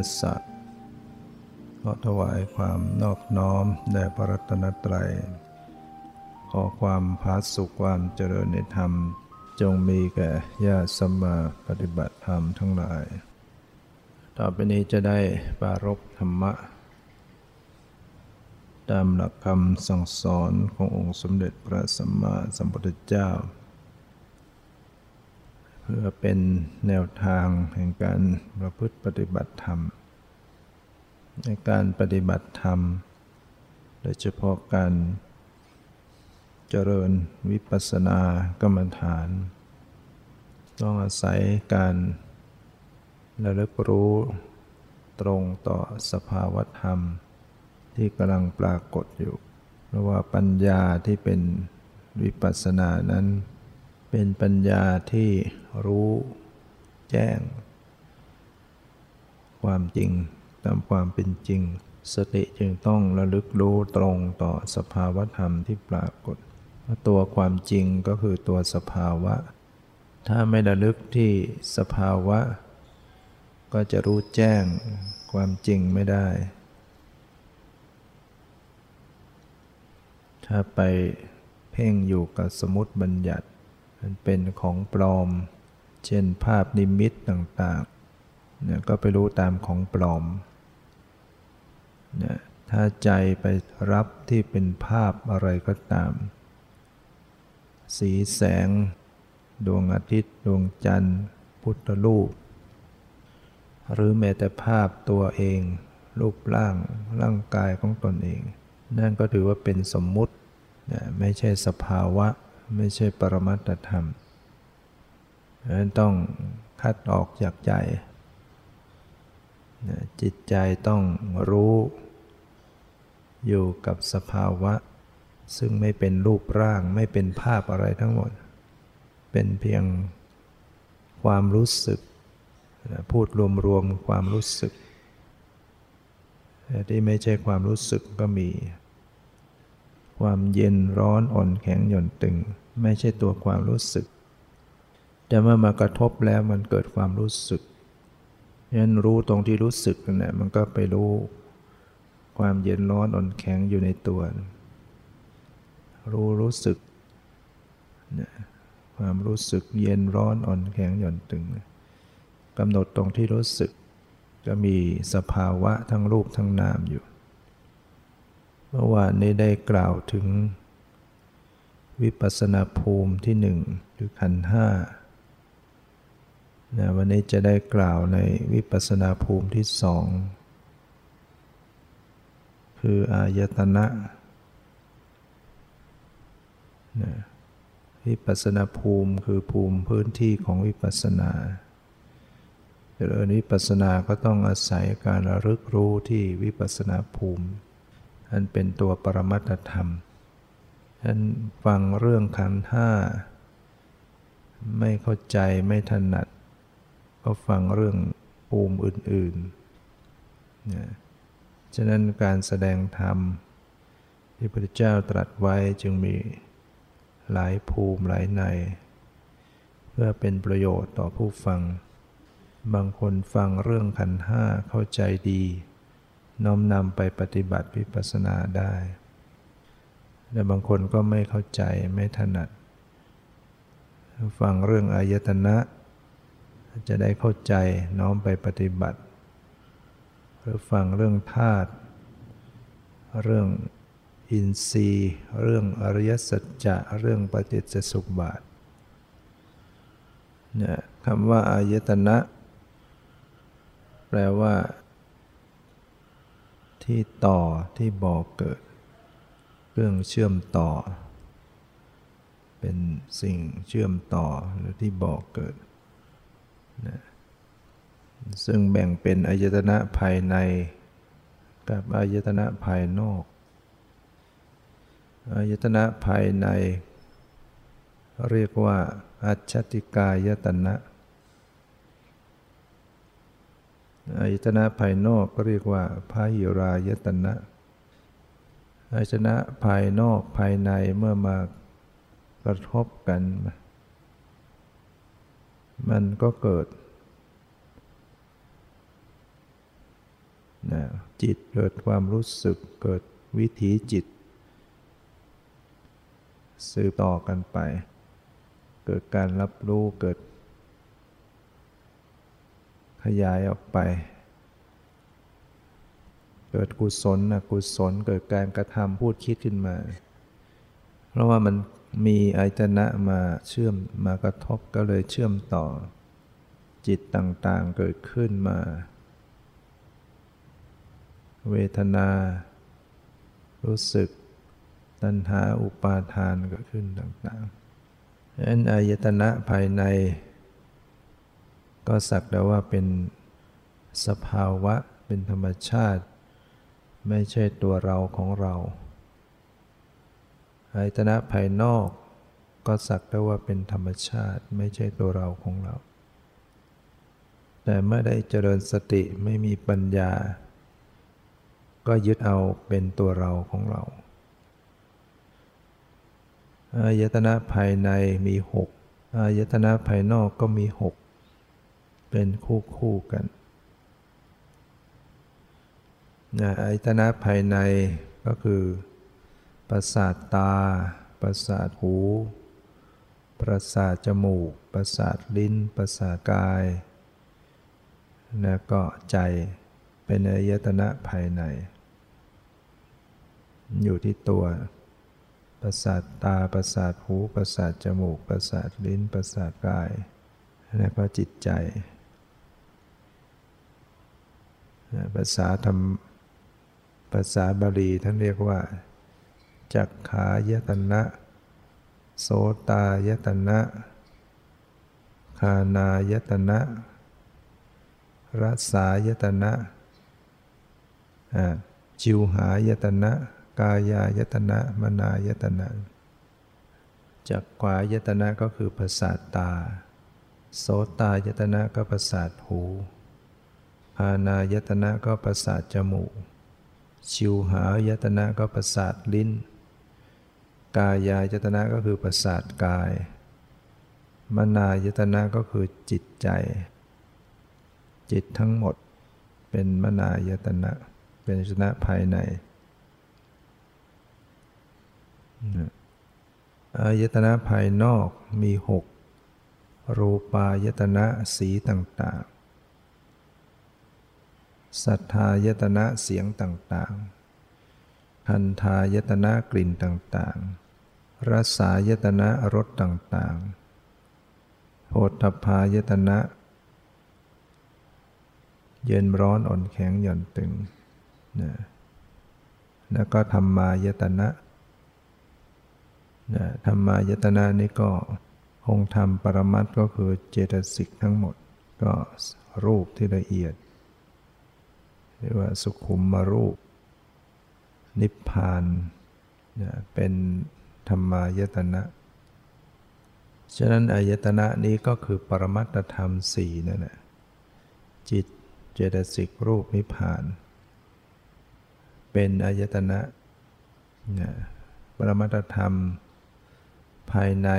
มาถุรัตนตยสัตขอถวายความนอบน้อมแด่พระรัตนตรัย ขอความพาสุขความเจริญในธรรม จงมีแก่ญาติสมมาปฏิบัติธรรมทั้งหลาย ต่อไปนี้จะได้ปารบธรรมะ ตามหลักคำสั่งสอนขององค์สมเด็จพระสัมมาสัมพุทธเจ้า พื่อเป็นแนวทางแห่งการประพฤติปฏิบัติธรรม ในการปฏิบัติธรรม โดยเฉพาะการเจริญวิปัสสนากรรมฐาน ต้องอาศัยการระลึกรู้ตรงต่อสภาวธรรม ที่กำลังปรากฏอยู่ เพราะว่าปัญญาที่เป็นวิปัสสนานั้น เป็นปัญญาที่รู้แจ้ง ความจริงตามความเป็นจริง สติจึงต้องระลึกรู้ตรงต่อสภาวธรรมที่ปรากฏตัวความจริงก็คือตัวสภาวะ ถ้าไม่ระลึกที่สภาวะ ก็จะรู้แจ้งความจริงไม่ได้ ถ้าไปเพ่งอยู่กับสมุติบัญญัติ มันเป็นของปลอม เช่นภาพนิมิตต่างๆเนี่ยก็ไปรู้ตามของปลอมเนี่ยถ้าใจไปรับที่เป็นภาพอะไรก็ตาม สีแสง ดวงอาทิตย์ ดวงจันทร์ พุทธรูป หรือแม้แต่ภาพตัวเอง รูปร่างร่างกายของตนเอง นั่นก็ถือว่าเป็นสมมุติ ไม่ใช่สภาวะ ไม่ใช่ปรมัตธรรมนั้นต้องคัดออกจากใจ จิตใจต้องรู้อยู่กับสภาวะ ซึ่งไม่เป็นรูปร่างไม่เป็นภาพอะไรทั้งหมด เป็นเพียงความรู้สึก พูดรวมๆความรู้สึก ที่ไม่ใช่ความรู้สึกก็มี ความเย็นร้อนอ่อนแข็งหย่อนตึง ไม่ใช่ตัวความรู้สึก แต่เมื่อมากระทบแล้วมันเกิดความรู้สึกยันรู้ตรงที่รู้สึกนั่นแหละมันก็ไปรู้ ความเย็นร้อนอ่อนแข็งอยู่ในตัว รู้รู้สึก ความรู้สึกเย็นร้อนอ่อนแข็งหย่อนตึงกำหนดตรงที่รู้สึก ก็มีสภาวะทั้งรูปทั้งนามอยู่ เมื่อวานนี้ได้กล่าวถึง วิปัสนาภูมิที่หนึ่งคือขันห้าวันนี้จะได้กล่าวในวิปัสนาภูมิที่สองคืออายตนะนะวิปัสนาภูมิคือภูมิพื้นที่ของวิปัสนาเจริญวิปัสนาก็ต้องอาศัยการระลึกรู้ที่วิปัสนาภูมิ อันเป็นตัวปรมัตธรรมฉันฟังเรื่องขันห้าไม่เข้าใจไม่ถนัด ก็ฟังเรื่องภูมิอื่นๆนะฉะนั้นการแสดงธรรม ที่พระเจ้าตรัสไว้จึงมีหลายภูมิหลายใน เพื่อเป็นประโยชน์ต่อผู้ฟัง บางคนฟังเรื่องขันห้าเข้าใจดี น้อมนำไปปฏิบัติวิปัสสนาได้ แต่บางคนก็ไม่เข้าใจไม่ถนัด ฟังเรื่องอายตนะ จะได้เข้าใจน้อมไปปฏิบัติ หรือฟังเรื่องธาตุเรื่องอินทรีย์ เรื่องอริยสัจจะเรื่องปฏิจจสุบาทเนี่ยคำว่าอายตนะ แปลว่า ที่ต่อที่บ่อเกิด เครื่องเชื่อมต่อ เป็นสิ่งเชื่อมต่อหรือที่บ่อเกิดนะซึ่งแบ่งเป็นอายตนะภายในกับอายตนะภายนอก อายตนะภายใน เรียกว่าอัจฉติกายตนะ อายตนะภายนอกก็เรียกว่าพาหิรายตนะอายตนะภายนอกภายในเมื่อมากระทบกัน มันก็เกิดนะจิตเกิดความรู้สึกเกิดวิถีจิต สืบต่อกันไป เกิดการรับรู้เกิด ขยายออกไป เกิดกุศลนะกุศลเกิดการกระทำพูดคิดขึ้นมา เพราะว่ามันมีอายตนะมาเชื่อมมากระทบก็เลยเชื่อมต่อ จิตต่างๆเกิดขึ้นมา เวทนา รู้สึก ตัณหาอุปาทานเกิดขึ้นต่างๆนั้นอายตนะภายใน ก็สักแต่ว่าเป็นสภาวะเป็นธรรมชาติ ไม่ใช่ตัวเราของเราอายตนะภายนอกก็สักแต่ว่าเป็นธรรมชาติไม่ใช่ตัวเราของเรา แต่เมื่อได้เจริญสติไม่มีปัญญา ก็ยึดเอาเป็นตัวเราของเราอายตนะภายในมีหกอายตนะภายนอกก็มีหก เป็นคู่คู่กันอายตนะภายในก็คือประสาทตา ประสาทหู ประสาทจมูก ประสาทลิ้น ประสาทกาย แล้วก็ใจเป็นอายตนะภายใน อยู่ที่ตัว ประสาทตา ประสาทหู ประสาทจมูก ประสาทลิ้น ประสาทกาย แล้วก็จิตใจ ภาษาธรรมภาษาบาลีท่านเรียกว่า จักขายตนะโสตายตนะคานายตนะรสายตนะจิวหายตนะ กายายตนะ มนายตนะ จักขายตนะก็คือประสาทตา โสตายตนะก็ประสาทหูานายตนะก็ประสาทจมูก ชิวหายตนะก็ประสาทลิ้น กายายตนะก็คือประสาทกาย มนายตนะก็คือจิตใจ จิตทั้งหมดเป็นมนายตนะ เป็นชนะภายในอายตนะภายนอกมีหกรูปายตนะสีต่างๆ สัทธายตนะเสียงต่างๆ คันทายตนะกลิ่นต่างๆ รสายตนะรสต่างๆโพธพายตนะ เย็นร้อนอ่อนแข็งหย่อนตึงนะแล้วก็ธรรมายตนะนะธรรมายตนะนี่ก็คงธรรมปรมัตก็คือเจตสิกทั้งหมด ก็รูปที่ละเอียด เรียกว่าสุขุมมารูป นิพพานนะเป็นธรรมายตนะ ฉะนั้นอายตนะนี้ก็คือปรมัตธรรมสี่นั่นแหละจิตเจตสิกรูปนิพพาน เป็นอายตนะนะปรมัตธรรมภายใน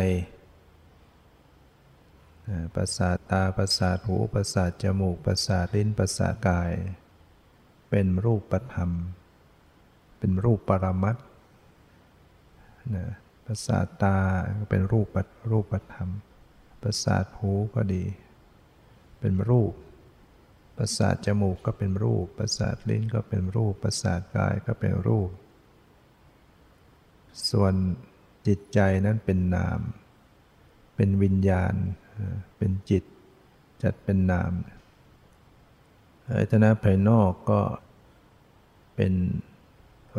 ประสาทตาประสาทหูประสาทจมูกประสาทลิ้นประสาทกาย เป็นรูปธรรม เป็นรูปปรมัตนะประสาทตาก็เป็นรูปรูปธรรม ประสาทหูก็ดี เป็นรูป ประสาทจมูกก็เป็นรูป ประสาทลิ้นก็เป็นรูป ประสาทกายก็เป็นรูป ส่วนจิตใจนั้นเป็นนาม เป็นวิญญาณ เป็นจิต จัดเป็นนาม อายตนะภายนอกก็เป็น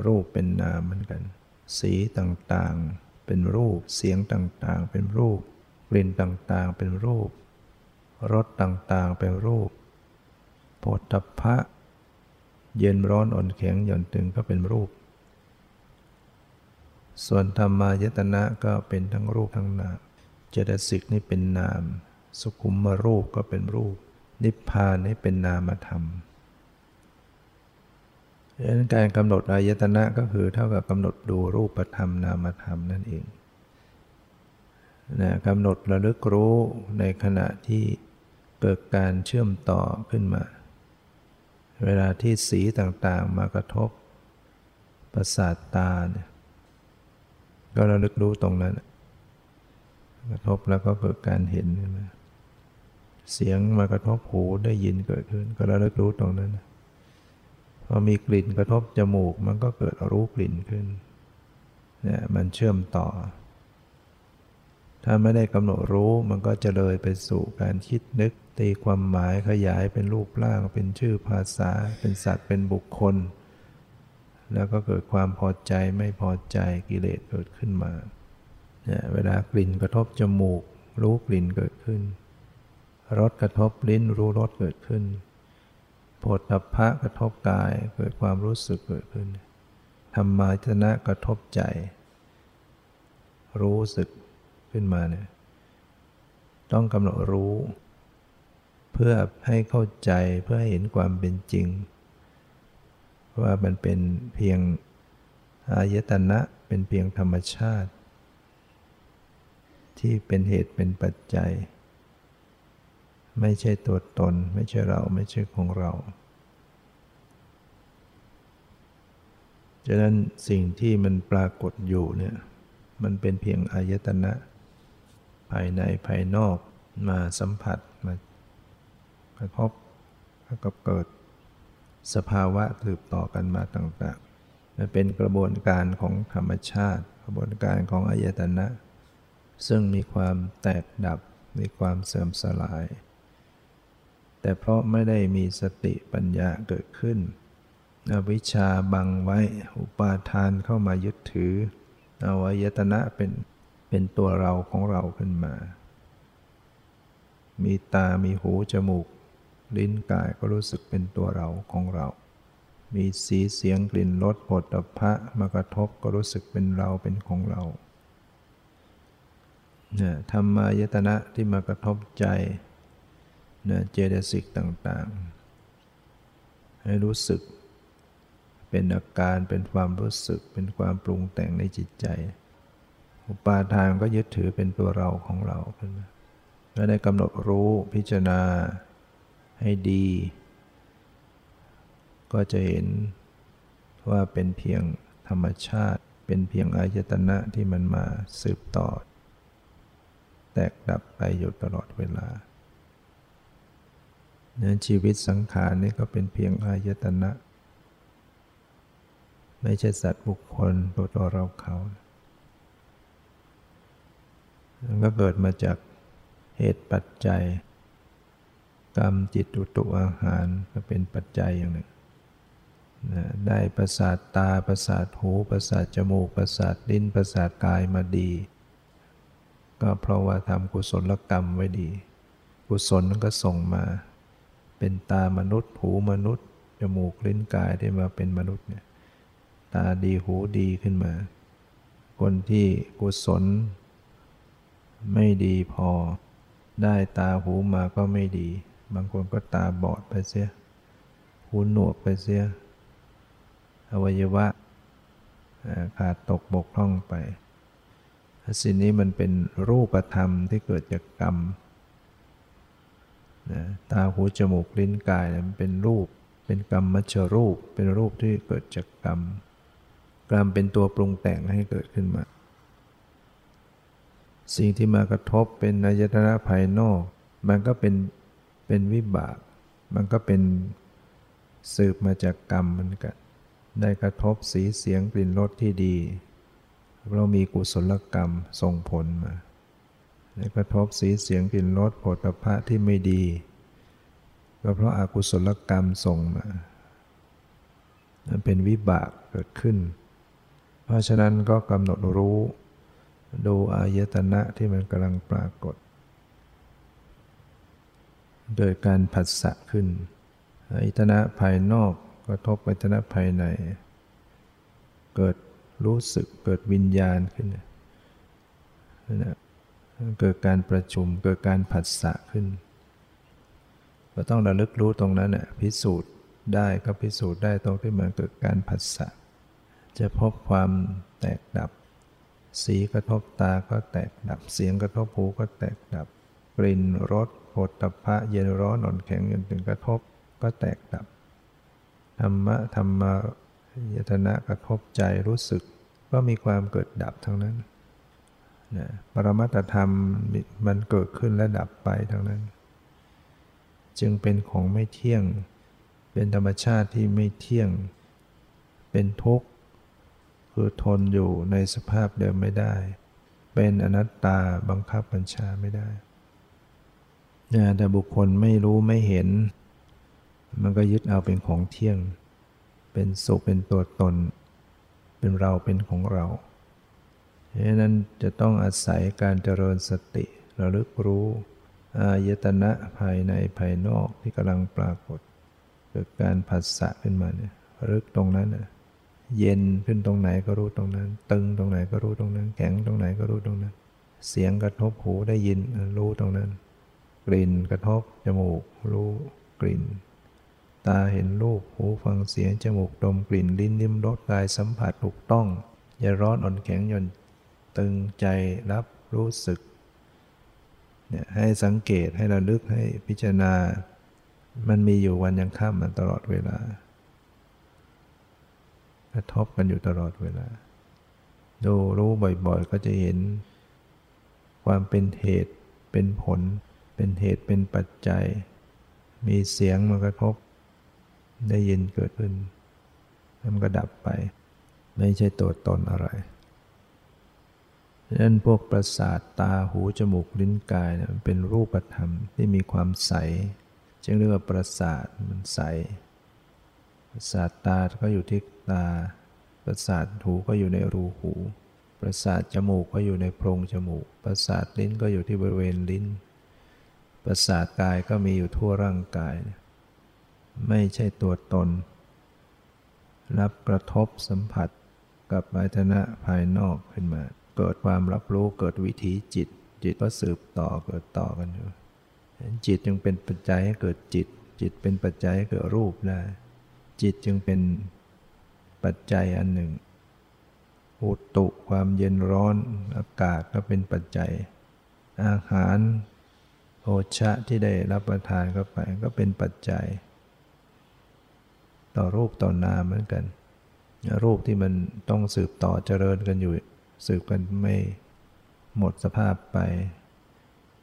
รูปเป็นนามเหมือนกัน สีต่างๆ เป็นรูป เสียงต่างๆ เป็นรูป กลิ่นต่างๆ เป็นรูป รสต่างๆ เป็นรูปโผฏฐัพพะเย็นร้อนอ่อนแข็งหย่อนตึงก็เป็นรูป ส่วนธรรมายตนะก็เป็นทั้งรูปทั้งนาม เจตสิกนี่เป็นนาม สุขุมมารูปก็เป็นรูป นิพพานนี่เป็นนามธรรมดังนั้นการกำหนดอายตนะก็คือเท่ากับกำหนดดูรูปธรรมนามธรรมนั่นเองนะกำหนดระลึกรู้ในขณะที่เกิดการเชื่อมต่อขึ้นมา เวลาที่สีต่างๆมากระทบ ประสาทตาเนี่ยก็ระลึกรู้ตรงนั้น กระทบแล้วก็เกิดการเห็นขึ้นมา เสียงมากระทบหูได้ยินเกิดขึ้น ก็ระลึกรู้ตรงนั้น พอมีกลิ่นกระทบจมูก มันก็เกิดรู้กลิ่นขึ้นเนี่ยมันเชื่อมต่อ ถ้าไม่ได้กำหนดรู้มันก็จะเลยไปสู่การคิดนึกตีความหมายขยายเป็นรูปร่าง เป็นชื่อภาษา เป็นสัตว์เป็นบุคคล แล้วก็เกิดความพอใจไม่พอใจกิเลสเกิดขึ้นมาเนี่ยเวลากลิ่นกระทบจมูก รู้กลิ่นเกิดขึ้น รสกระทบลิ้นรู้รสเกิดขึ้นโผฏฐัพพะกระทบกายเกิดความรู้สึกเกิดขึ้น ธรรมาจนะกระทบใจ รู้สึกขึ้นมาเนี่ยต้องกำหนดรู้ เพื่อให้เข้าใจเพื่อให้เห็นความเป็นจริง ว่ามันเป็นเพียงอายตนะเป็นเพียงธรรมชาติ ที่เป็นเหตุเป็นปัจจัย ไม่ใช่ตัวตน ไม่ใช่เราไม่ใช่ของเราฉะนั้นสิ่งที่มันปรากฏอยู่เนี่ยมันเป็นเพียงอายตนะ ภายในภายนอกมาสัมผัสมากระทบแล้วก็เกิดสภาวะสืบต่อกันมาต่างๆ มันเป็นกระบวนการของธรรมชาติ กระบวนการของอายตนะ ซึ่งมีความแตกดับ มีความเสื่อมสลาย แต่เพราะไม่ได้มีสติปัญญาเกิดขึ้น อวิชชาบังไว้อุปาทานเข้ามายึดถืออวายตนะเป็นเป็นตัวเราของเราขึ้นมา มีตา มีหู จมูก ลิ้น กายก็รู้สึกเป็นตัวเราของเรา มีสีเสียงกลิ่นรสผดพระมากระทบก็รู้สึกเป็นเราเป็นของเราเนี่ยธรรมายตนะที่มากระทบใจ นะเจตสิกต่างๆ ให้รู้สึก เป็นอาการเป็นความรู้สึกเป็นความปรุงแต่งในจิตใจ อุปาทานก็ยึดถือเป็นตัวเราของเราขึ้นมาแล้วได้กำหนดรู้พิจารณาให้ดี ก็จะเห็นว่าเป็นเพียงธรรมชาติ เป็นเพียงอายตนะที่มันมาสืบต่อ แตกดับไปอยู่ตลอดเวลา นั้นชีวิตสังขารนี่ก็เป็นเพียงอายตนะ ไม่ใช่สัตว์บุคคลตัวตัวเราเขามันก็เกิดมาจากเหตุปัจจัย กรรมจิตอุตุอาหารก็เป็นปัจจัยอย่างหนึ่งได้ประสาทตาประสาทหูประสาทจมูกประสาทลิ้นประสาทกายมาดี ก็เพราะว่าทำกุศลกรรมไว้ดี กุศลก็ส่งมา เป็นตามนุษย์ หูมนุษย์ จมูกลิ้นกายได้มาเป็นมนุษย์เนี่ย ตาดีหูดีขึ้นมา คนที่กุศล ไม่ดีพอ ได้ตาหูมาก็ไม่ดี บางคนก็ตาบอดไปเสีย หูหนวกไปเสีย อวัยวะขาดตกบกพร่องไปสิ่งนี้มันเป็นรูปธรรมที่เกิดจากกรรม นะตาหูจมูกลิ้นกายมันเป็นรูป เป็นกรรมมัชรูป เป็นรูปที่เกิดจากกรรม กรรมเป็นตัวปรุงแต่งให้เกิดขึ้นมา สิ่งที่มากระทบเป็นนายตนะภายนอก มันก็เป็นเป็นวิบาก มันก็เป็นสืบมาจากกรรมเหมือนกัน ได้กระทบสีเสียงกลิ่นรสที่ดี เรามีกุศลกรรมส่งผลมา กระทบสีเสียงกลิ่นรสผลพระที่ไม่ดี ก็เพราะอากุศลกรรมส่งมามันเป็นวิบากเกิดขึ้น เพราะฉะนั้นก็กำหนดรู้ ดูอายตนะที่มันกำลังปรากฏ โดยการผัสสะขึ้นอายตนะภายนอกกระทบอายตนะภายใน เกิดรู้สึกเกิดวิญญาณขึ้นนั่นแหละ เกิดการประชุมเกิดการผัสสะขึ้น ก็ต้องระลึกรู้ตรงนั้นน่ะพิสูจน์ได้ก็พิสูจน์ได้ตรงที่มันเกิดการผัสสะจะพบความแตกดับ สีกระทบตาก็แตกดับ เสียงกระทบหูก็แตกดับ กลิ่นรสโผฏฐัพพะเย็นร้อนอ่อนแข็งจนถึงกระทบก็แตกดับธรรมะธรรมายตนะกระทบใจรู้สึกก็มีความเกิดดับทั้งนั้น นะปรมัตธรรมมันเกิดขึ้นและดับไปทั้งนั้น จึงเป็นของไม่เที่ยง เป็นธรรมชาติที่ไม่เที่ยง เป็นทุกข์ คือทนอยู่ในสภาพเดิมไม่ได้ เป็นอนัตตาบังคับบัญชาไม่ได้แต่บุคคลไม่รู้ไม่เห็น มันก็ยึดเอาเป็นของเที่ยง เป็นสุขเป็นตัวตน เป็นเราเป็นของเรา เพราะนั้นจะต้องอาศัยการเจริญสติระลึกรู้อายตนะภายในภายนอกที่กำลังปรากฏเกิดการผัสสะขึ้นมาเนี่ยรึกตรงนั้นเย็นขึ้นตรงไหนก็รู้ตรงนั้น ตึงตรงไหนก็รู้ตรงนั้น แข็งตรงไหนก็รู้ตรงนั้น เสียงกระทบหูได้ยินรู้ตรงนั้น กลิ่นกระทบจมูก รู้กลิ่น ตาเห็นรูปหูฟังเสียงจมูกดมกลิ่นลิ้นลิ้มรสกายสัมผัสถูกต้องอย่าร้อนอ่อนแข็งย่น ตึงใจรับรู้สึกเนี่ยให้สังเกตให้ระลึกให้พิจารณา มันมีอยู่วันยังค่ำมันตลอดเวลากระทบกันอยู่ตลอดเวลา ดูรู้บ่อยๆ ก็จะเห็น ความเป็นเหตุเป็นผล เป็นเหตุเป็นปัจจัย มีเสียงมากระทบ ได้ยินเกิดขึ้นแล้วมันก็ดับไป ไม่ใช่ตัวตนอะไร นั้นพวกประสาทตาหูจมูกลิ้นกายเนี่ยมันเป็นรูปธรรมที่มีความใส จึงเรียกว่าประสาทมันใส ประสาทตาก็อยู่ที่ตา ประสาทหูก็อยู่ในรูหู ประสาทจมูกก็อยู่ในโพรงจมูก ประสาทลิ้นก็อยู่ที่บริเวณลิ้น ประสาทกายก็มีอยู่ทั่วร่างกาย ไม่ใช่ตัวตน รับกระทบสัมผัสกับอายตนะภายนอกขึ้นมา เกิดความรับรู้เกิดวิถีจิต จิตก็สืบต่อเกิดต่อกันอยู่จิตจึงเป็นปัจจัยให้เกิดจิต จิตเป็นปัจจัยให้เกิดรูปได้ จิตจึงเป็นปัจจัยอันหนึ่ง อุตุความเย็นร้อนอากาศก็เป็นปัจจัย อาหารโอชะที่ได้รับประทานเข้าไปก็เป็นปัจจัย ต่อรูปต่อนามเหมือนกัน รูปที่มันต้องสืบต่อเจริญกันอยู่ สืบกันไม่หมดสภาพไป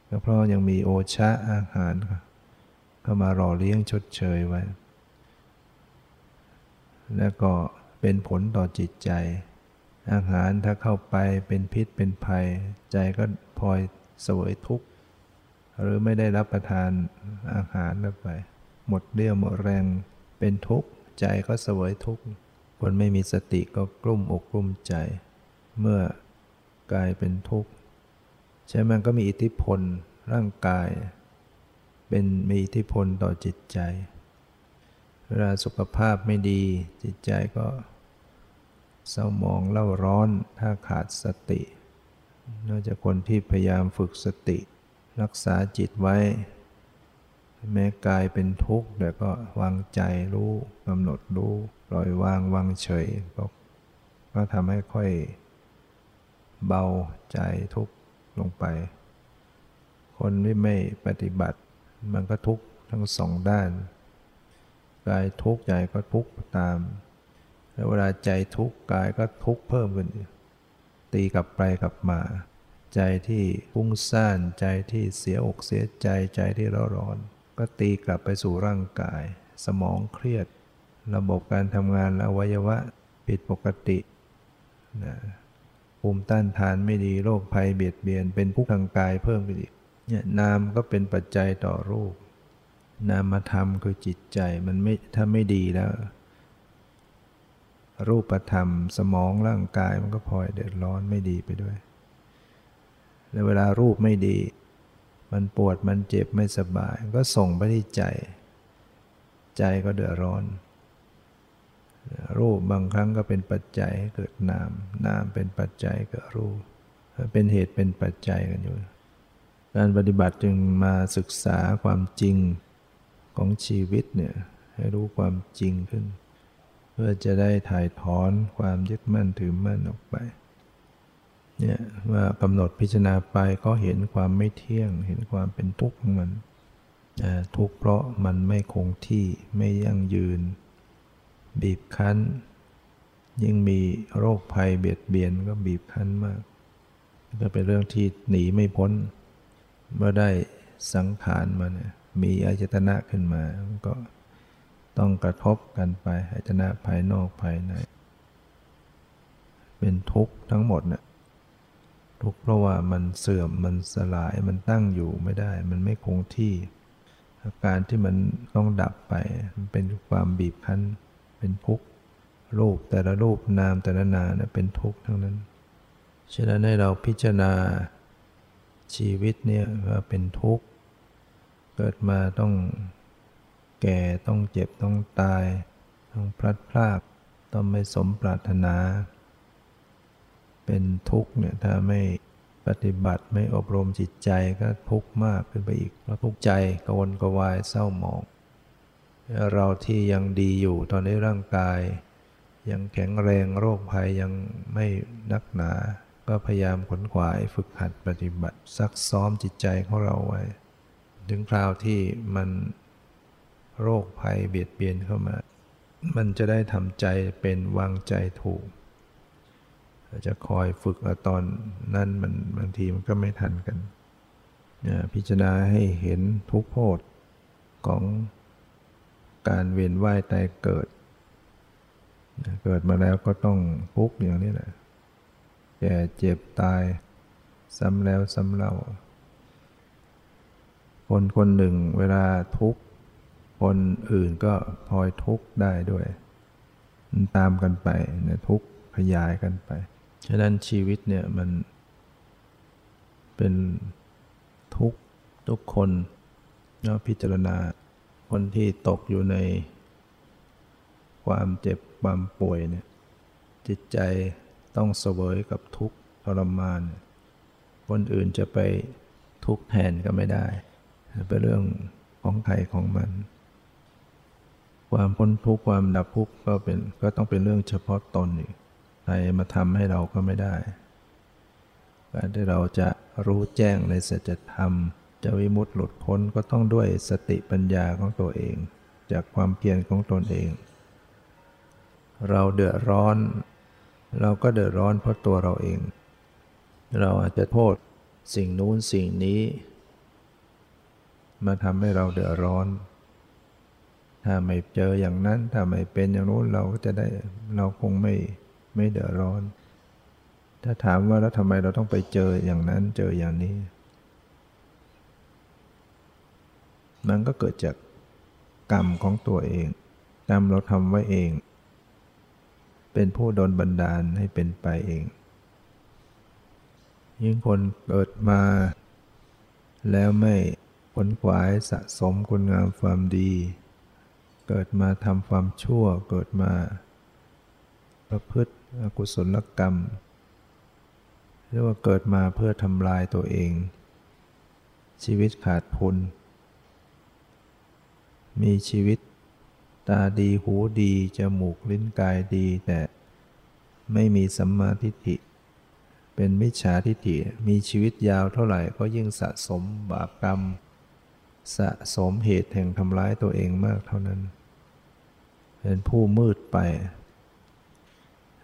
ก็เพราะยังมีโอชะอาหารเข้ามาหล่อเลี้ยงชดเชยไว้ แล้วก็เป็นผลต่อจิตใจ อาหารถ้าเข้าไปเป็นพิษเป็นภัย ใจก็พลอยสวยทุกข์ หรือไม่ได้รับประทานอาหารแล้วไป หมดเรี่ยวหมดแรงเป็นทุกข์ ใจก็สวยทุกข์ คนไม่มีสติก็กลุ้มอกกลุ้มใจ เมื่อกายเป็นทุกข์ใช่มันก็มีอิทธิพลร่างกาย เป็นมีอิทธิพลต่อจิตใจ เวลาสุขภาพไม่ดี จิตใจก็เศร้าหมองเล่าร้อนถ้าขาดสติ นอกจากคนที่พยายามฝึกสติ รักษาจิตไว้ แม้กายเป็นทุกข์แต่ก็วางใจรู้กำหนดรู้ ปล่อยวางวางเฉยก็ก็ทำให้ค่อย เบาใจทุกลงไป คนที่ไม่ปฏิบัติ มันก็ทุกทั้งสองด้านกายทุกข์ใจก็ทุกข์ตาม แล้วเวลาใจทุกข์กายก็ทุกข์เพิ่มขึ้นตีกลับไปกลับมา ใจที่ฟุ้งซ่านใจที่เสียอกเสียใจใจที่ร้อนร้อน ก็ตีกลับไปสู่ร่างกาย สมองเครียด ระบบการทำงานอวัยวะผิดปกตินะ ภูมิต้านทานไม่ดีโรคภัยเบียดเบียน เป็นทุกข์ทางกายเพิ่มไปอีกเนี่ยนามก็เป็นปัจจัยต่อรูป นามธรรมคือจิตใจมันไม่ถ้าไม่ดีแล้ว รูปธรรมสมองร่างกายมันก็พลอยเดือดร้อนไม่ดีไปด้วยแล้วเวลารูปไม่ดี มันปวดมันเจ็บไม่สบาย ก็ส่งไปที่ใจ ใจก็เดือดร้อน รูปบางครั้งก็เป็นปัจจัยให้เกิดนาม นามเป็นปัจจัยเกิดรูป เป็นเหตุเป็นปัจจัยกันอยู่ การปฏิบัติจึงมาศึกษาความจริงของชีวิตเนี่ยให้รู้ความจริงขึ้น เพื่อจะได้ถ่ายถอนความยึดมั่นถือมั่นออกไปเนี่ยว่ากำหนดพิจารณาไปก็เห็นความไม่เที่ยง เห็นความเป็นทุกข์ของมันทุกข์เพราะมันไม่คงที่ไม่ยั่งยืน บีบคั้น ยิ่งมีโรคภัยเบียดเบียนก็บีบคั้นมาก ก็เป็นเรื่องที่หนีไม่พ้น เมื่อได้สังขารมาเนี่ยมีอายตนะขึ้นมา ก็ต้องกระทบกันไปอายตนะภายนอกภายใน เป็นทุกข์ทั้งหมดเนี่ยทุกข์เพราะว่ามันเสื่อมมันสลายมันตั้งอยู่ไม่ได้ มันไม่คงที่อาการที่มันต้องดับไป มันเป็นความบีบคั้น เป็นทุกข์รูปแต่ละรูปนามแต่ละนามเป็นทุกข์ทั้งนั้น ฉะนั้นให้เราพิจารณาชีวิตเนี่ยว่าเป็นทุกข์ เกิดมาต้องแก่ต้องเจ็บต้องตาย ต้องพลัดพราก ต้องไม่สมปรารถนา เป็นทุกข์เนี่ยถ้าไม่ปฏิบัติไม่อบรมจิตใจก็ทุกข์มากขึ้นไปอีกเพราะทุกข์ใจกวนกวายเศร้าหมอง เราที่ยังดีอยู่ตอนนี้ร่างกาย ยังแข็งแรงโรคภัยยังไม่นักหนา ก็พยายามขนขวายฝึกหัดปฏิบัติซักซ้อมจิตใจของเราไว้ ถึงคราวที่มันโรคภัยเบียดเบียนเข้ามา มันจะได้ทำใจเป็นวางใจถูก จะคอยฝึกตอนนั้นมันบางทีมันก็ไม่ทันกัน พิจารณาให้เห็นทุกโทษของ การเวียนว่ายตายเกิด เกิดมาแล้วก็ต้องทุกข์อย่างนี้แหละแก่เจ็บตาย ซ้ำแล้วซ้ำเล่า คนคนหนึ่งเวลาทุกข์ คนอื่นก็พลอยทุกข์ได้ด้วยมันตามกันไปเนี่ยทุกข์ขยายกันไป ฉะนั้นชีวิตเนี่ยมันเป็นทุกข์ทุกคนเนาะพิจารณา คนที่ตกอยู่ในความเจ็บความป่วยเนี่ยจิตใจต้องเสวยกับทุกข์ทรมาน คนอื่นจะไปทุกข์แทนก็ไม่ได้ เป็นเรื่องของใครของมัน ความพ้นทุกข์ความดับทุกข์ก็เป็นก็ต้องเป็นเรื่องเฉพาะตนอีกใครมาทำให้เราก็ไม่ได้ การที่เราจะรู้แจ้งในสัจธรรม จะวิมุตติหลุดพ้นก็ต้องด้วยสติปัญญาของตัวเอง จากความเพียรของตนเอง เราเดือดร้อน เราก็เดือดร้อนเพราะตัวเราเอง เราอาจจะโทษสิ่งนู้นสิ่งนี้มาทำให้เราเดือดร้อน ถ้าไม่เจออย่างนั้น ถ้าไม่เป็นอย่างนู้นเราก็จะได้เราคงไม่ไม่เดือดร้อน ถ้าถามว่าแล้วทำไมเราต้องไปเจออย่างนั้นเจออย่างนี้ มันก็เกิดจากกรรมของตัวเอง กรรมเราทำไว้เอง เป็นผู้โดนบันดาลให้เป็นไปเอง ยิ่งคนเกิดมา แล้วไม่ผลขวายสะสมคุณงามความดี เกิดมาทำความชั่วเกิดมา ประพฤติอกุศลกรรมเรียกว่าเกิดมาเพื่อทำลายตัวเอง ชีวิตขาดทุน มีชีวิต ตาดีหูดี จมูกลิ้นกายดี แต่ไม่มีสัมมาทิฏฐิ เป็นมิจฉาทิฏฐิมีชีวิตยาวเท่าไหร่ก็ยิ่งสะสมบาปกรรม สะสมเหตุแห่งทำร้ายตัวเองมากเท่านั้น เป็นผู้มืดไป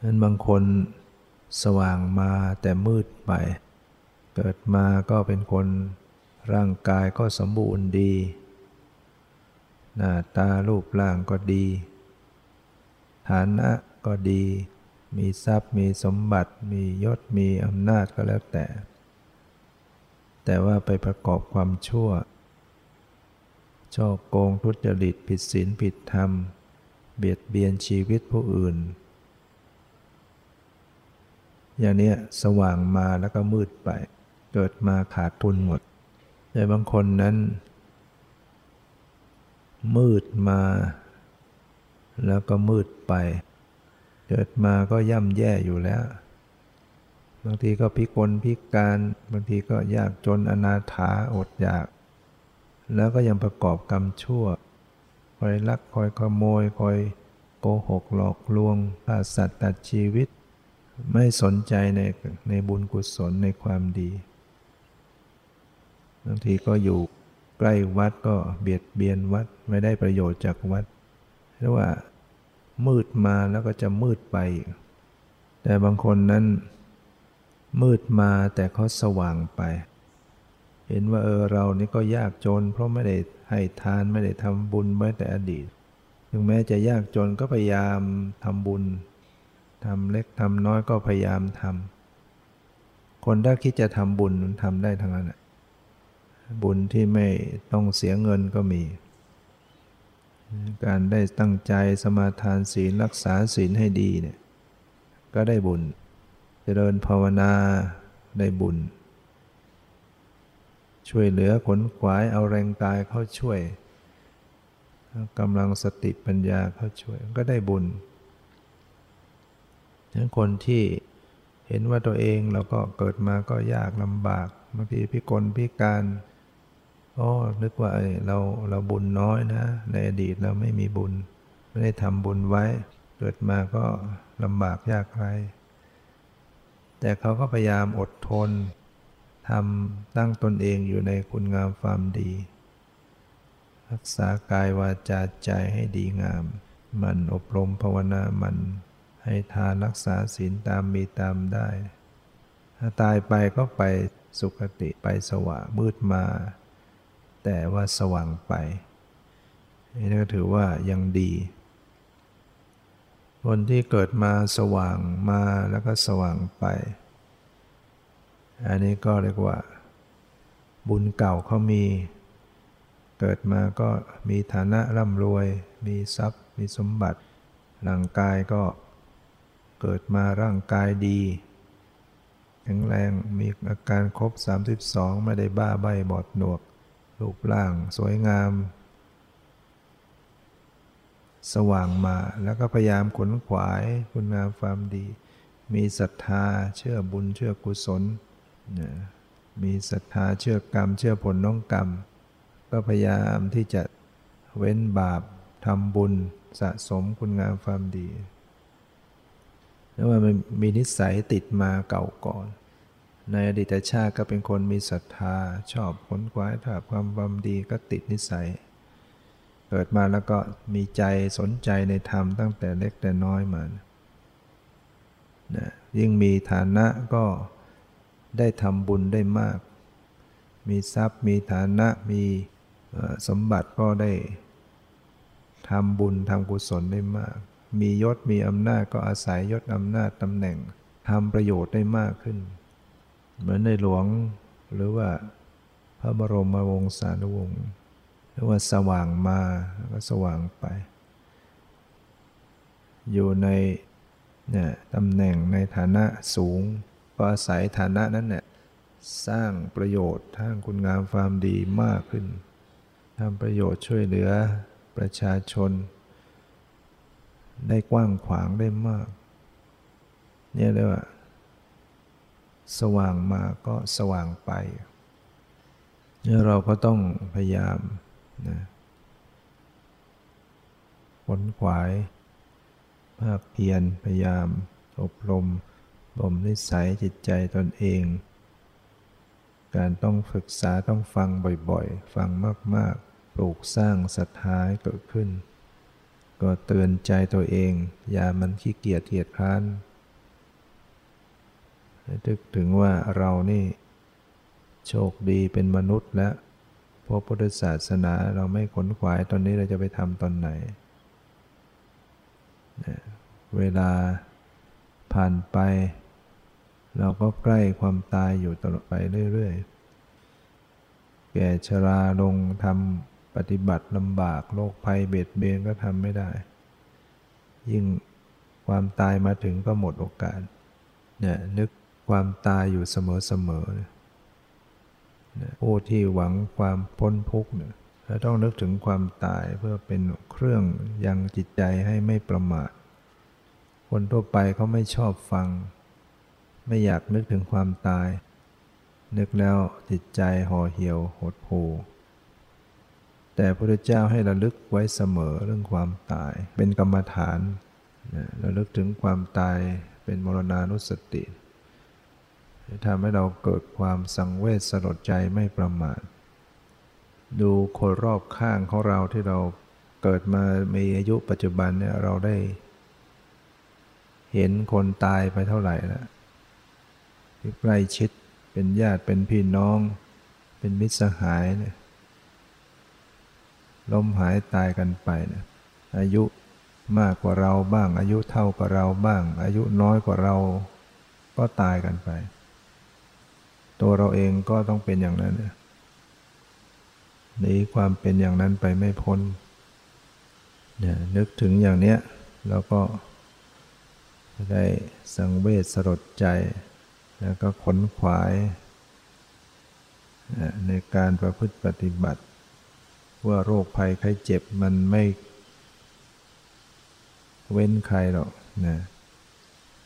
นั้นบางคนสว่างมาแต่มืดไป เกิดมาก็เป็นคนร่างกายก็สมบูรณ์ดี หน้าตารูปร่างก็ดี ฐานะก็ดี มีทรัพย์มีสมบัติ มียศมีอำนาจก็แล้วแต่ แต่ว่าไปประกอบความชั่ว ช่อโกงทุจริตผิดศีลผิดธรรม เบียดเบียนชีวิตผู้อื่น อย่างนี้สว่างมาแล้วก็มืดไป เกิดมาขาดทุนหมดแต่บางคนนั้น มืดมา แล้วก็มืดไป เกิดมาก็ย่ำแย่อยู่แล้ว บางทีก็พิกลพิการ บางทีก็ยากจนอนาถาอดอยาก แล้วก็ยังประกอบกรรมชั่ว คอยลักคอยขโมยคอยโกหกหลอกลวงฆ่าสัตว์ตัดชีวิต ไม่สนใจในในบุญกุศลในความดี บางทีก็อยู่ ใกล้วัดก็เบียดเบียนวัดไม่ได้ประโยชน์จากวัดเรียกว่า มืดมาแล้วก็จะมืดไป แต่บางคนนั้น มืดมาแต่เขาสว่างไป เห็นว่าเออเรานี่ก็ยากจน เพราะไม่ได้ให้ทานไม่ได้ทำบุญไว้แต่อดีต ถึงแม้จะยากจนก็พยายามทำบุญทำเล็กทำน้อยก็พยายามทำคนถ้าคิดจะทำบุญทำได้ทั้งนั้น บุญที่ไม่ต้องเสียเงินก็มี การได้ตั้งใจสมาทานศีลรักษาศีลให้ดีเนี่ยก็ได้บุญจเจริญภาวนาได้บุญ ช่วยเหลือขนขวายเอาแรงกายเข้าช่วยกำลังสติปัญญาเข้าช่วยก็ได้บุญฉะนั้นคนที่เห็นว่าตัวเองเราก็เกิดมาก็ยากลำบากบางทีพิกลพิการ อ๋อนึกว่าเราเราบุญน้อยนะ ในอดีตเราไม่มีบุญ ไม่ได้ทำบุญไว้ เกิดมาก็ลำบากยากไร แต่เขาก็พยายามอดทนทำตั้งตนเองอยู่ในคุณงามความดี รักษากายวาจาใจให้ดีงาม มันอบรมภาวนามัน ให้ทานรักษาศีลตามมีตามได้ ถ้าตายไปก็ไปสุคติไปสว่างมืดมา แต่ว่าสว่างไปนี่ก็ถือว่ายังดี คนที่เกิดมาสว่างมาแล้วก็สว่างไป อันนี้ก็เรียกว่า บุญเก่าเขามี เกิดมาก็มีฐานะร่ำรวย มีทรัพย์ มีสมบัติ ร่างกายก็เกิดมาร่างกายดีแข็งแรงมีอาการครบ 32 ไม่ได้บ้าใบบอดหนวก รูปร่างสวยงาม สว่างมาแล้วก็พยายามขนขวายคุณงามความดี มีศรัทธาเชื่อบุญเชื่อกุศล มีศรัทธาเชื่อกรรม เชื่อผลน้องกรรม ก็พยายามที่จะเว้นบาปทำบุญสะสมคุณงามความดีแล้วมันมีนิสัยติดมาเก่าก่อน ในอดีตชาติก็เป็นคนมีศรัทธา ชอบผลขวายถ้าความความดีก็ติดนิสัย เกิดมาแล้วก็มีใจสนใจในธรรมตั้งแต่เล็กแต่น้อยมานะยิ่งมีฐานะก็ได้ทำบุญได้มาก มีทรัพย์มีฐานะมีสมบัติก็ได้ทำบุญทำกุศลได้มาก มียศมีอำนาจก็อาศัยยศอำนาจตำแหน่งทำประโยชน์ได้มากขึ้น เหมือนในหลวงหรือว่าพระบรมวงศานุวงศ์เรียกว่าสว่างมาแล้วก็สว่างไป อยู่ในเนี่ยตำแหน่งในฐานะสูง ก็อาศัยฐานะนั้นเนี่ยสร้างประโยชน์ทางคุณงามความดีมากขึ้นทำประโยชน์ช่วยเหลือประชาชน ได้กว้างขวางได้มาก เนี่ยเรียกว่า สว่างมาก็สว่างไปเนี่ยเราก็ต้องพยายามนะขนขวาย ภาคเพียรพยายาม อบรมบ่มนิสัยจิตใจตนเอง การต้องฝึกษาต้องฟังบ่อยๆ ฟังมากๆ ปลูกสร้างศรัทธาให้เกิดขึ้น ก็เตือนใจตัวเอง อย่ามันขี้เกียจเกียจคร้าน นึกถึงว่าเรานี่โชคดีเป็นมนุษย์แล้วพราะพุทธศาสนาเราไม่ขนขวายตอนนี้เราจะไปทำตอนไหน เวลาผ่านไป เราก็ใกล้ความตายอยู่ตลอดไปเรื่อยๆ แก่ชราลงทำปฏิบัติลำบากโรคภัยเบียดเบียนก็ทำไม่ได้ ยิ่งความตายมาถึงก็หมดโอกาสเนี่ยนึก ความตายอยู่เสมอๆผู้ที่หวังความพ้นทุกข์เนี่ยจะต้องนึกถึงความตายเพื่อเป็นเครื่องยังจิตใจให้ไม่ประมาท คนทั่วไปเขาไม่ชอบฟัง ไม่อยากนึกถึงความตาย นึกแล้วจิตใจห่อเหี่ยวหดหู่แต่พระเจ้าให้ระลึกไว้เสมอเรื่องความตาย เป็นกรรมฐานระลึกถึงความตายเป็นมรณานุสติ ทำให้เราเกิดความสังเวชสลดใจไม่ประมาท ดูคนรอบข้างของเราที่เราเกิดมามีอายุปัจจุบันเนี่ยเราได้ เห็นคนตายไปเท่าไหร่แล้วที่ใกล้ชิดเป็นญาติเป็นพี่น้อง เป็นมิตรสหายเนี่ยล้มหายตายกันไปเนี่ยอายุมากกว่าเราบ้าง อายุเท่ากับเราบ้าง อายุน้อยกว่าเราก็ตายกันไป ตัวเราเองก็ต้องเป็นอย่างนั้นหนีความเป็นอย่างนั้นไปไม่พ้นเนี่ยนึกถึงอย่างเนี้ยแล้วก็ได้สังเวชสลดใจ แล้วก็ขนขวาย ในการประพฤติปฏิบัติ ว่าโรคภัยไข้เจ็บมันไม่ เว้นใครหรอกนะ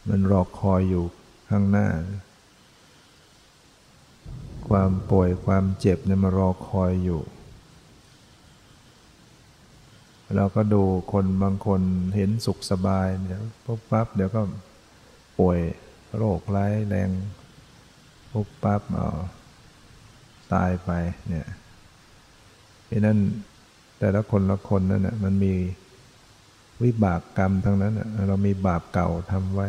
มันรอคอยอยู่ข้างหน้า ความป่วยความเจ็บเนี่ยมารอคอยอยู่ เราก็ดูคนบางคนเห็นสุขสบายเดี๋ยวปุ๊บปั๊บเดี๋ยวก็ป่วยโรคร้ายแรงปุ๊บปั๊บเอาตายไปเนี่ยเพราะนั้นแต่ละคนละคนนั่นนะมันมีวิบากกรรมทั้งนั้นเรามีบาปเก่าทำไว้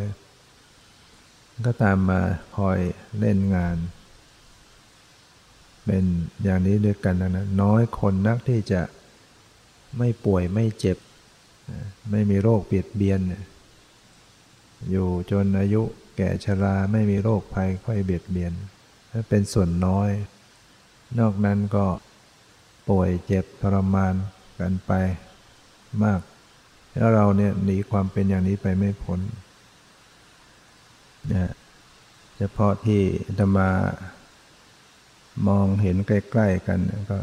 ก็ตามมาคอยเล่นงาน เป็นอย่างนี้ด้วยกันนะน้อยคนนักที่จะไม่ป่วยไม่เจ็บ ไม่มีโรคเบียดเบียน อยู่จนอายุแก่ชราไม่มีโรคภัยค่อยเบียดเบียนเป็นส่วนน้อย นอกนั้นก็ป่วยเจ็บทรมานกันไปมาก แล้วเราเนี่ยหนีความเป็นอย่างนี้ไปไม่พ้นนะเฉพาะที่ธรรมา มองเห็นใกล้ ๆ กันก็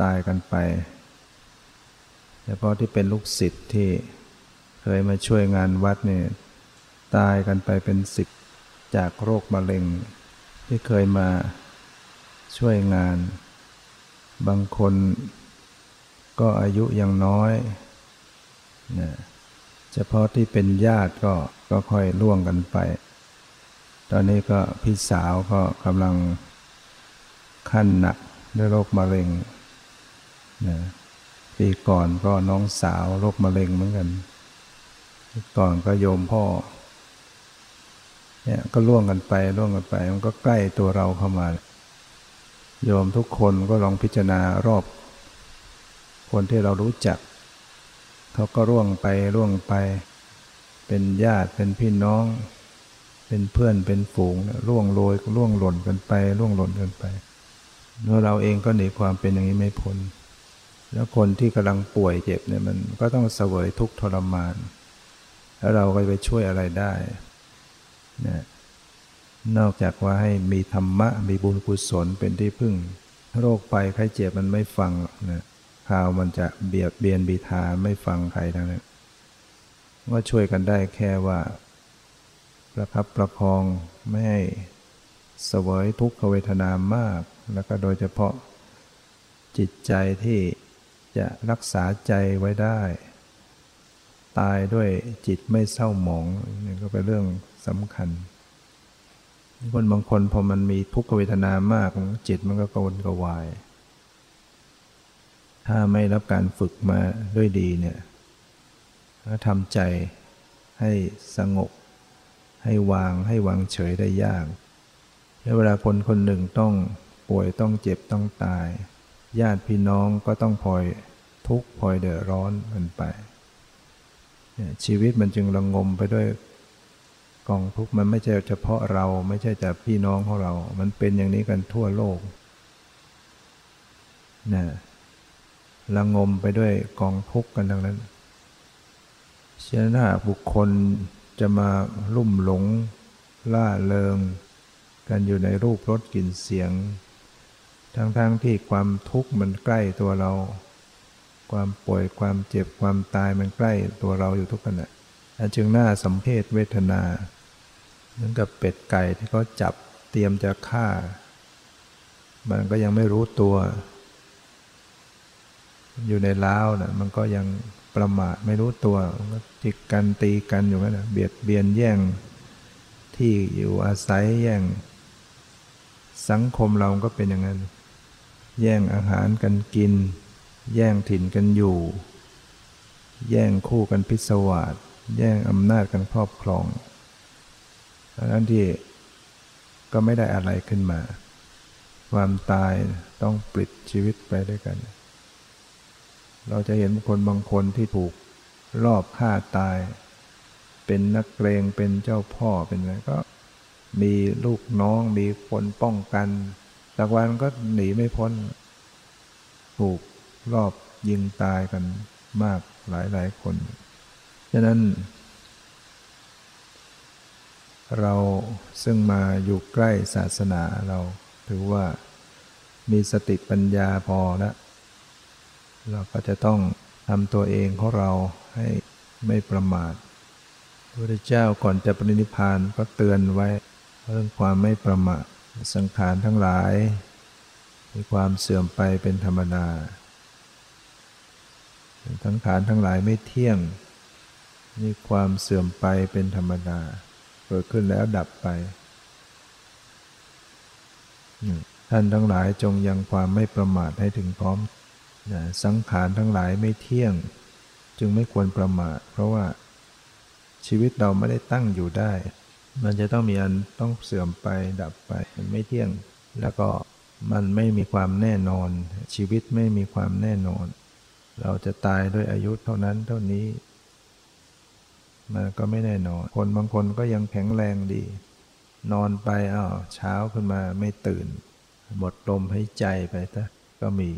ตายกันไปเฉพาะที่เป็นลูกศิษย์ที่เคยมาช่วยงานวัดเนี่ยตายกันไปเป็นสิบจากโรคมะเร็ง ที่เคยมาช่วยงาน บางคนก็อายุยังน้อยนะเฉพาะที่เป็นญาติก็ก็ค่อยล่วงกันไป ตอนนี้ก็พี่สาวก็กำลัง ขั้นหนักด้วยโรคมะเร็งนะปีก่อนก็น้องสาวโรคมะเร็งเหมือนกันก่อนก็โยมพ่อเนี่ยก็ล่วงกันไปล่วงกันไป มันก็ใกล้ตัวเราเข้ามา โยมทุกคนก็ลองพิจารณารอบ คนที่เรารู้จัก เขาก็ร่วงไปร่วงไป เป็นญาติเป็นพี่น้อง เป็นเพื่อนเป็นฝูงร่วงโรยร่วงหล่นกันไป ร่วงหล่นกันไป เมื่อเราเองก็หนีความเป็นอย่างนี้ไม่พ้น แล้วคนที่กำลังป่วยเจ็บเนี่ยมันก็ต้องเสวยทุกทรมาน แล้วเราก็ไปช่วยอะไรได้นะนอกจากว่าให้มีธรรมะ มีบุญกุศลเป็นที่พึ่ง โรคไปไข้เจ็บมันไม่ฟังนะข่าวมันจะเบียดเบียนบีทาไม่ฟังใครทั้งนั้นก็ช่วยกันได้แค่ว่า ประคับประคองไม่ให้เสวยทุกขเวทนามาก แล้วก็โดยเฉพาะจิตใจที่จะรักษาใจไว้ได้ ตายด้วยจิตไม่เศร้าหมองนี่ก็เป็นเรื่องสำคัญ คนบางคนพอมันมีทุกขเวทนามาก จิตมันก็กวนกวาย ถ้าไม่รับการฝึกมาด้วยดีเนี่ยก็ทำใจให้สงบ ให้วางให้วางเฉยได้ยาก เวลาคนคนหนึ่งต้อง ป่วยต้องเจ็บต้องตาย ญาติพี่น้องก็ต้องพลอยทุกข์พลอยเดือดร้อนมันไป ชีวิตมันจึงระงมไปด้วยกองทุกข์มันไม่ใช่เฉพาะเราไม่ใช่แต่พี่น้องของเรา มันเป็นอย่างนี้กันทั่วโลกนะระงมไปด้วยกองทุกข์กันทั้งนั้นเชนถ้าบุคคลจะมาลุ่มหลงล่าเริง กันอยู่ในรูปรสกลิ่นเสียง ทั้งๆทที่ความทุกข์มันใกล้ตัวเรา ความป่วยความเจ็บความตายมันใกล้ตัวเราอยู่ทุกขณะอันจึงน่าสัมเพศเวทนา เหมือนกับเป็ดไก่ที่เขาจับเตรียมจะฆ่า มันก็ยังไม่รู้ตัว อยู่ในล้าวนะมันก็ยังประมาทไม่รู้ตัวมันก็จิกกันตีกันอยู่นั่นนะเบียดเบียนแย่งที่อยู่อาศัยแย่งสังคมเราก็เป็นอย่างนั้น แย่งอาหารกันกิน แย่งถิ่นกันอยู่ แย่งคู่กันพิศวาสแย่งอำนาจกันครอบครองดังนั้นที่ก็ไม่ได้อะไรขึ้นมา ความตายต้องปลิดชีวิตไปด้วยกัน เราจะเห็นคนบางคนที่ถูกรอบฆ่าตาย เป็นนักเกรงเป็นเจ้าพ่อเป็นอะไรก็มีลูกน้องมีคนป้องกัน สักวันก็หนีไม่พ้น ถูกรอบยิงตายกันมากหลายหลายคน ฉะนั้น เราซึ่งมาอยู่ใกล้ศาสนาเราถือว่ามีสติปัญญาพอแล้วเราก็จะต้องทำตัวเองของเราให้ไม่ประมาทพระพุทธเจ้าก่อนจะปรินิพานก็เตือนไว้เรื่องความไม่ประมาท สังขารทั้งหลาย มีความเสื่อมไปเป็นธรรมดาสังขารทั้งหลายไม่เที่ยง มีความเสื่อมไปเป็นธรรมดา เกิดขึ้นแล้วดับไป ท่านทั้งหลายจงยังความไม่ประมาทให้ถึงพร้อมสังขารทั้งหลายไม่เที่ยง จึงไม่ควรประมาท เพราะว่าชีวิตเราไม่ได้ตั้งอยู่ได้ มันจะต้องมีอันต้องเสื่อมไปดับไป มันไม่เที่ยง แล้วก็มันไม่มีความแน่นอน ชีวิตไม่มีความแน่นอน เราจะตายด้วยอายุเท่านั้นเท่านี้ มันก็ไม่แน่นอน คนบางคนก็ยังแข็งแรงดี นอนไปอ้าวเช้าขึ้นมาไม่ตื่น หมดลมหายใจไปถ้าก็มี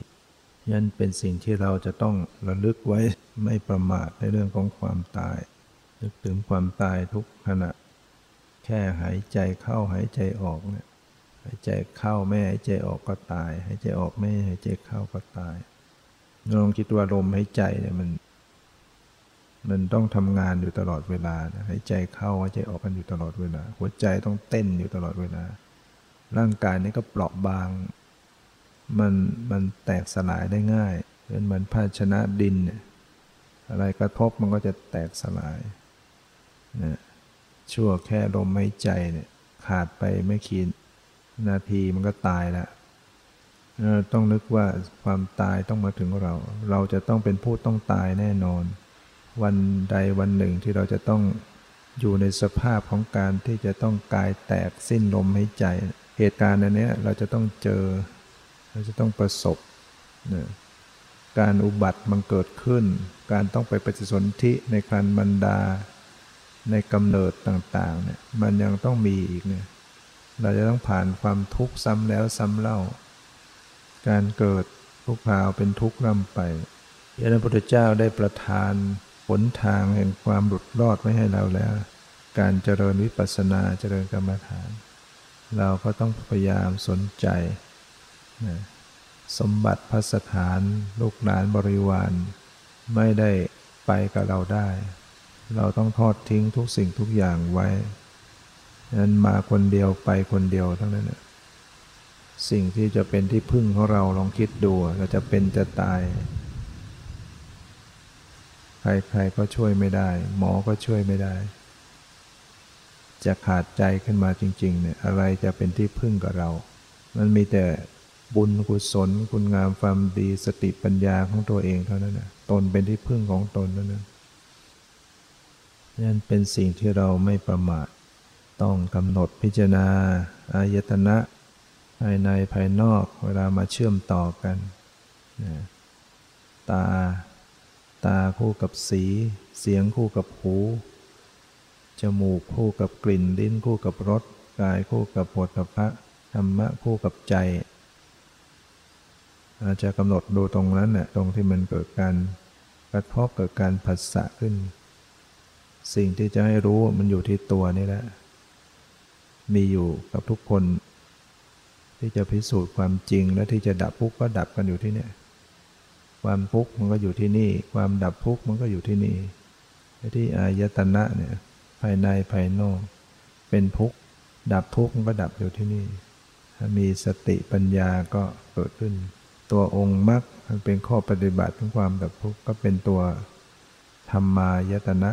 ยันเป็นสิ่งที่เราจะต้องระลึกไว้ไม่ประมาทในเรื่องของความตาย นึกถึงความตายทุกขณะ แค่หายใจเข้าหายใจออกเนี่ยหายใจเข้าไม่หายใจออกก็ตาย หายใจออกไม่หายใจเข้าก็ตายลองคิดว่าลมหายใจเนี่ยมัน มันต้องทำงานอยู่ตลอดเวลาหายใจเข้าหายใจออกกันอยู่ตลอดเวลา หัวใจต้องเต้นอยู่ตลอดเวลา ร่างกายนี้ก็เปราะบาง มันมันแตกสลายได้ง่ายเป็นเหมือนภาชนะดินเนี่ยอะไรกระทบมันก็จะแตกสลาย ชั่วแค่ลมหายใจเนี่ยขาดไปไม่กี่นาทีมันก็ตายแล้วต้องนึกว่าความตายต้องมาถึงเรา เราจะต้องเป็นผู้ต้องตายแน่นอน วันใดวันหนึ่งที่เราจะต้องอยู่ในสภาพของการที่จะต้องกายแตกสิ้นลมหายใจ เหตุการณ์อันนี้เราจะต้องเจอ เราจะต้องประสบนะการอุบัติมันเกิดขึ้น การต้องไปปฏิสนธิในครันบรรดา ในกำเนิดต่างๆเนี่ยมันยังต้องมีอีกเนี่ยเราจะต้องผ่านความทุกข์ซ้ำแล้วซ้ำเล่า การเกิดทุกข์พาวเป็นทุกข์ร่ำไปพระพุทธเจ้าได้ประทานผลทางแห่งความหลุดรอดไว้ให้เราแล้ว การเจริญวิปัสสนาเจริญกรรมฐาน เราก็ต้องพยายามสนใจนะสมบัติพัสถาน ลูกหลานบริวาร ไม่ได้ไปกับเราได้ เราต้องทอดทิ้งทุกสิ่งทุกอย่างไว้นั้นมาคนเดียวไปคนเดียวทั้งนั้นสิ่งที่จะเป็นที่พึ่งของเราลองคิดดูเราจะเป็นจะตาย ใครๆก็ช่วยไม่ได้ หมอก็ช่วยไม่ได้ จะขาดใจขึ้นมาจริงๆเนี่ยอะไรจะเป็นที่พึ่งกับเรา มันมีแต่บุญกุศล คุณงามความดีสติปัญญาของตัวเองเท่านั้นนะตนเป็นที่พึ่งของตนเท่านั้นนั่ นเป็นสิ่งที่เราไม่ประมาท ต้องกำหนดพิจารณาอายตนะ ภายในภายนอกเวลามาเชื่อมต่อกันนะตา ตาคู่กับสี เสียงคู่กับหู จมูกคู่กับกลิ่น ลิ้นคู่กับรส กายคู่กับผลกับพระธรรมะคู่กับใจอาจจะกำหนดดูตรงนั้นน่ยตรงที่มันเกิดการกระทบเกิดการผัสสะขึ้น สิ่งที่จะให้รู้มันอยู่ที่ตัวนี่แหละ มีอยู่กับทุกคน ที่จะพิสูจน์ความจริงและที่จะดับทุกข์ก็ดับกันอยู่ที่นี่ความทุกข์มันก็อยู่ที่นี่ ความดับทุกข์มันก็อยู่ที่นี่ที่อายตนะเนี่ยภายในภายนอก เป็นทุกข์ดับทุกข์มันก็ดับอยู่ที่นี่ ถ้ามีสติปัญญาก็เกิดขึ้น ตัวองค์มรรคมันเป็นข้อปฏิบัติของความดับทุกข์ก็เป็นตัวธรรมายตนะ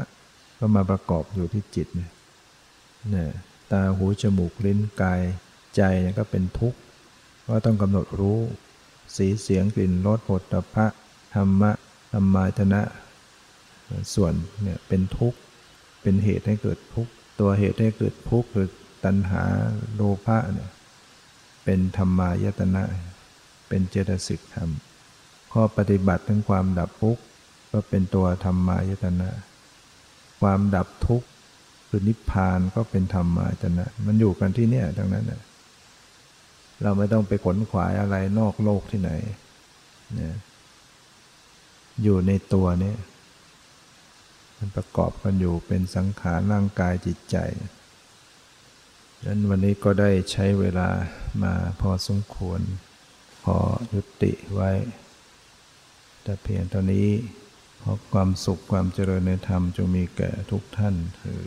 ก็มาประกอบอยู่ที่จิตเนี่ยตาหูจมูกลิ้นกายใจก็เป็นทุกข์ก็ต้องกำหนดรู้ สีเสียงกลิ่นรสผลตภะธรรมะธรรมายตนะ ส่วนเนี่ยเป็นทุกข์เป็นเหตุให้เกิดทุกข์ตัวเหตุให้เกิดทุกข์คือตัณหาโลภะเนี่ยเป็นธรรมายตนะ เป็นเจตสิกธรรม ข้อปฏิบัติถึงความดับทุกข์ก็เป็นตัวธรรมายตนะ ความดับทุกข์คือนิพพานก็เป็นธรรมายตนะ มันอยู่กันที่เนี่ยดังนั้นนะเราไม่ต้องไปขนขวายอะไรนอกโลกที่ไหนนะอยู่ในตัวนี้มันประกอบกันอยู่เป็นสังขารร่างกายจิตใจดังนั้นวันนี้ก็ได้ใช้เวลามาพอสมควร พอยุติไว้ แต่เพียงเท่านี้ ขอความสุขความเจริญในธรรมจะมีแก่ทุกท่านเธอ